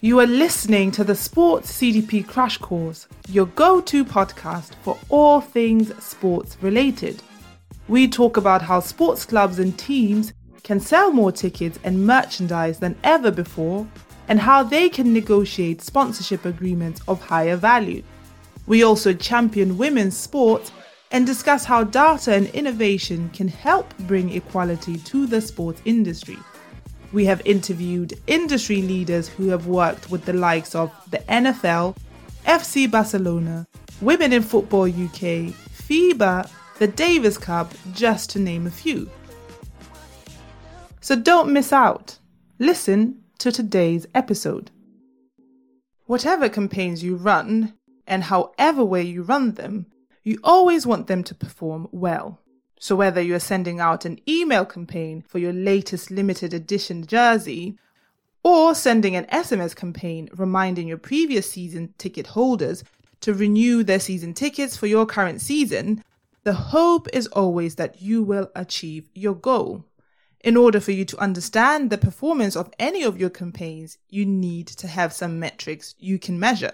You are listening to the Sports CDP Crash Course, your go to podcast for all things sports related. We talk about how sports clubs and teams can sell more tickets and merchandise than ever before, and how they can negotiate sponsorship agreements of higher value. We also champion women's sports and discuss how data and innovation can help bring equality to the sports industry. We have interviewed industry leaders who have worked with the likes of the NFL, FC Barcelona, Women in Football UK, FIBA, the Davis Cup, just to name a few. So don't miss out. Listen to today's episode. Whatever campaigns you run, and however way you run them, you always want them to perform well. So, whether you're sending out an email campaign for your latest limited edition jersey, or sending an SMS campaign reminding your previous season ticket holders to renew their season tickets for your current season, the hope is always that you will achieve your goal. In order for you to understand the performance of any of your campaigns, you need to have some metrics you can measure.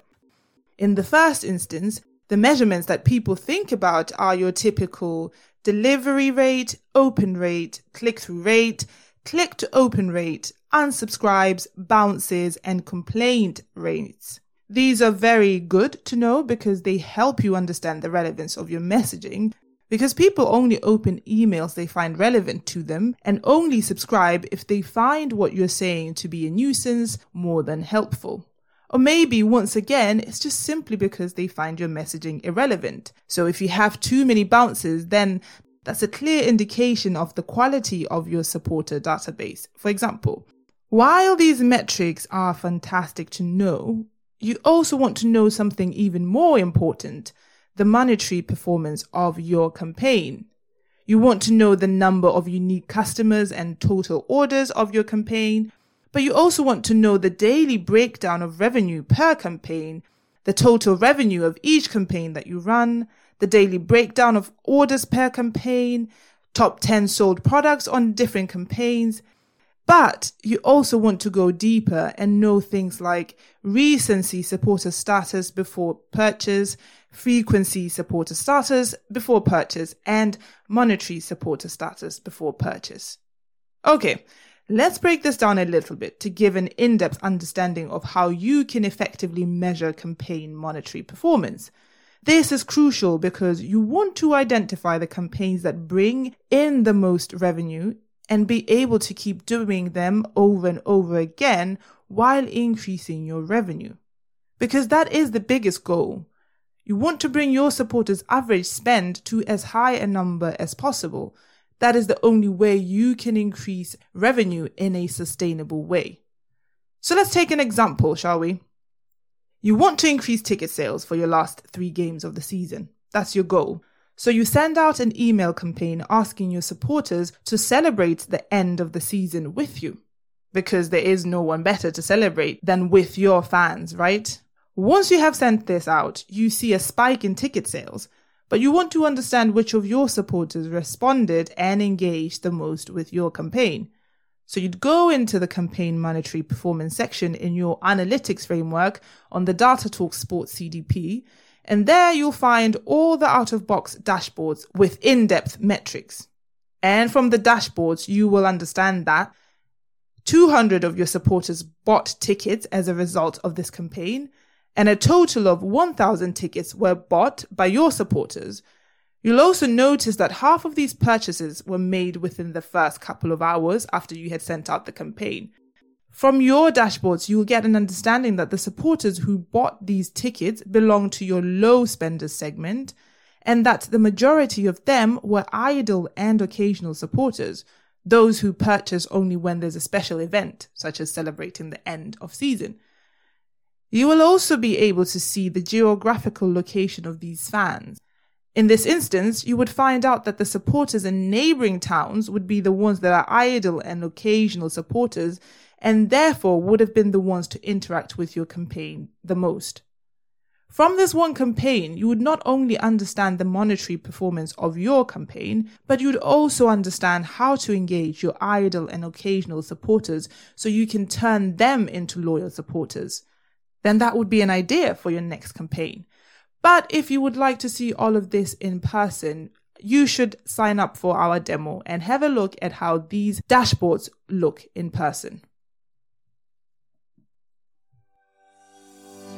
In the first instance, the measurements that people think about are your typical delivery rate, open rate, click through rate, click to open rate, unsubscribes, bounces, and complaint rates. These are very good to know because they help you understand the relevance of your messaging. Because people only open emails they find relevant to them and only subscribe if they find what you're saying to be a nuisance more than helpful. Or maybe once again, it's just simply because they find your messaging irrelevant. So if you have too many bounces, then that's a clear indication of the quality of your supporter database. For example, while these metrics are fantastic to know, you also want to know something even more important the monetary performance of your campaign. You want to know the number of unique customers and total orders of your campaign, but you also want to know the daily breakdown of revenue per campaign, the total revenue of each campaign that you run, the daily breakdown of orders per campaign, top 10 sold products on different campaigns. But you also want to go deeper and know things like recency supporter status before purchase, frequency supporter status before purchase, and monetary supporter status before purchase. Okay, Let's break this down a little bit to give an in depth understanding of how you can effectively measure campaign monetary performance. This is crucial because you want to identify the campaigns that bring in the most revenue and be able to keep doing them over and over again while increasing your revenue. Because that is the biggest goal. You want to bring your supporters' average spend to as high a number as possible that is the only way you can increase revenue in a sustainable way. So let's take an example, shall we? You want to increase ticket sales for your last three games of the season. That's your goal. So you send out an email campaign asking your supporters to celebrate the end of the season with you. Because there is no one better to celebrate than with your fans, right? Once you have sent this out, you see a spike in ticket sales but you want to understand which of your supporters responded and engaged the most with your campaign. So you'd go into the campaign monetary performance section in your analytics framework on the Data Talk Sports CDP, and there you'll find all the out of box dashboards with in depth metrics. And from the dashboards, you will understand that 200 of your supporters bought tickets as a result of this campaign, and a total of 1,000 tickets were bought by your supporters. You'll also notice that half of these purchases were made within the first couple of hours after you had sent out the campaign. From your dashboards, you will get an understanding that the supporters who bought these tickets belong to your low spenders segment, and that the majority of them were idle and occasional supporters, those who purchase only when there's a special event, such as celebrating the end of season. You will also be able to see the geographical location of these fans. In this instance, you would find out that the supporters in neighboring towns would be the ones that are idle and occasional supporters, and therefore would have been the ones to interact with your campaign the most. From this one campaign, you would not only understand the monetary performance of your campaign, but you would also understand how to engage your idle and occasional supporters so you can turn them into loyal supporters. Then that would be an idea for your next campaign. But if you would like to see all of this in person, you should sign up for our demo and have a look at how these dashboards look in person.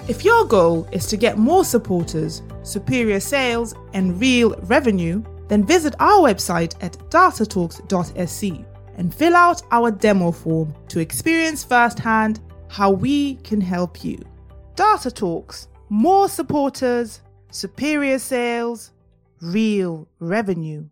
If your goal is to get more supporters, superior sales, and real revenue, then visit our website at datatalks.sc and fill out our demo form to experience firsthand how we can help you. Data Talks, more supporters, superior sales, real revenue.